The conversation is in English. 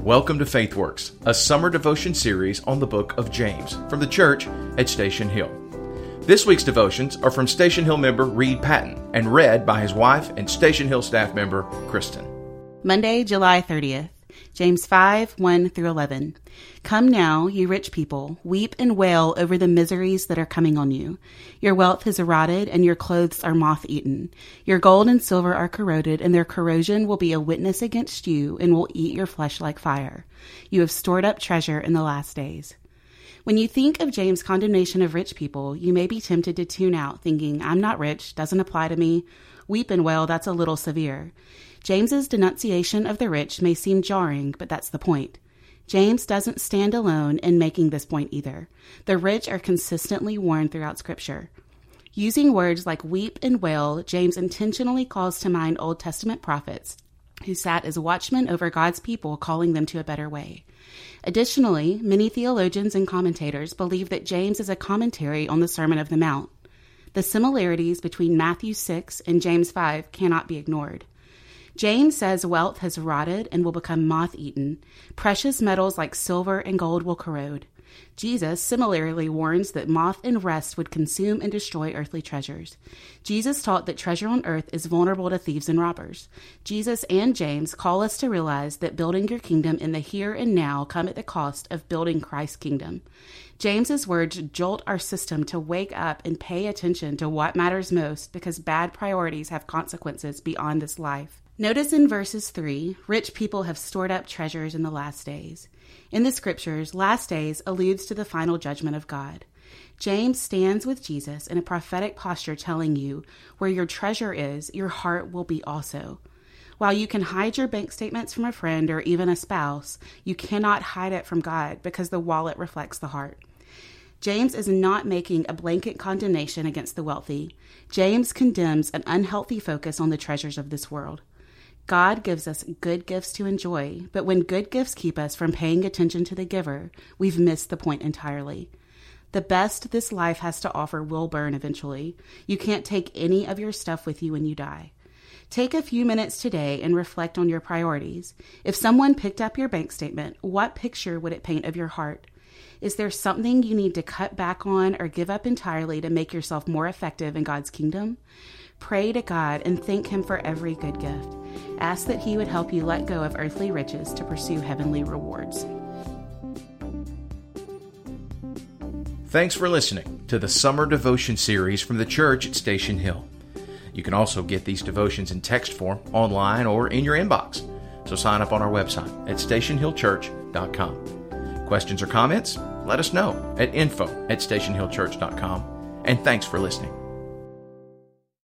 Welcome to FaithWorks, a summer devotion series on the book of James from the church at Station Hill. This week's devotions are from Station Hill member Reed Patton and read by his wife and Station Hill staff member Kristen. Monday, July 30th. James 5, 1 through 11. Come now, you rich people, weep and wail over the miseries that are coming on you. Your wealth is rotted, and your clothes are moth eaten. Your gold and silver are corroded, and their corrosion will be a witness against you and will eat your flesh like fire. You have stored up treasure in the last days. When you think of James' condemnation of rich people, you may be tempted to tune out, thinking, I'm not rich, doesn't apply to me. Weep and wail, that's a little severe. James's denunciation of the rich may seem jarring, but that's the point. James doesn't stand alone in making this point either. The rich are consistently warned throughout Scripture. Using words like weep and wail, James intentionally calls to mind Old Testament prophets who sat as watchmen over God's people, calling them to a better way. Additionally, many theologians and commentators believe that James is a commentary on the Sermon of the Mount. The similarities between Matthew 6 and James 5 cannot be ignored. James says wealth has rotted and will become moth eaten. Precious metals like silver and gold will corrode. Jesus similarly warns that moth and rust would consume and destroy earthly treasures. Jesus taught that treasure on earth is vulnerable to thieves and robbers. Jesus and James call us to realize that building your kingdom in the here and now come at the cost of building Christ's kingdom. James's words jolt our system to wake up and pay attention to what matters most because bad priorities have consequences beyond this life. Notice in verses 3 rich people have stored up treasures in the last days. In the scriptures, last days alludes to the final judgment of God. James stands with Jesus in a prophetic posture telling you, where your treasure is, your heart will be also. While you can hide your bank statements from a friend or even a spouse, you cannot hide it from God because the wallet reflects the heart. James is not making a blanket condemnation against the wealthy. James condemns an unhealthy focus on the treasures of this world. God gives us good gifts to enjoy, but when good gifts keep us from paying attention to the giver, we've missed the point entirely. The best this life has to offer will burn eventually. You can't take any of your stuff with you when you die. Take a few minutes today and reflect on your priorities. If someone picked up your bank statement, what picture would it paint of your heart? Is there something you need to cut back on or give up entirely to make yourself more effective in God's kingdom? Pray to God and thank Him for every good gift. Ask that He would help you let go of earthly riches to pursue heavenly rewards. Thanks for listening to the Summer Devotion Series from the church at Station Hill. You can also get these devotions in text form, online, or in your inbox. So sign up on our website at stationhillchurch.com. Questions or comments? Let us know at info at stationhillchurch.com. And thanks for listening.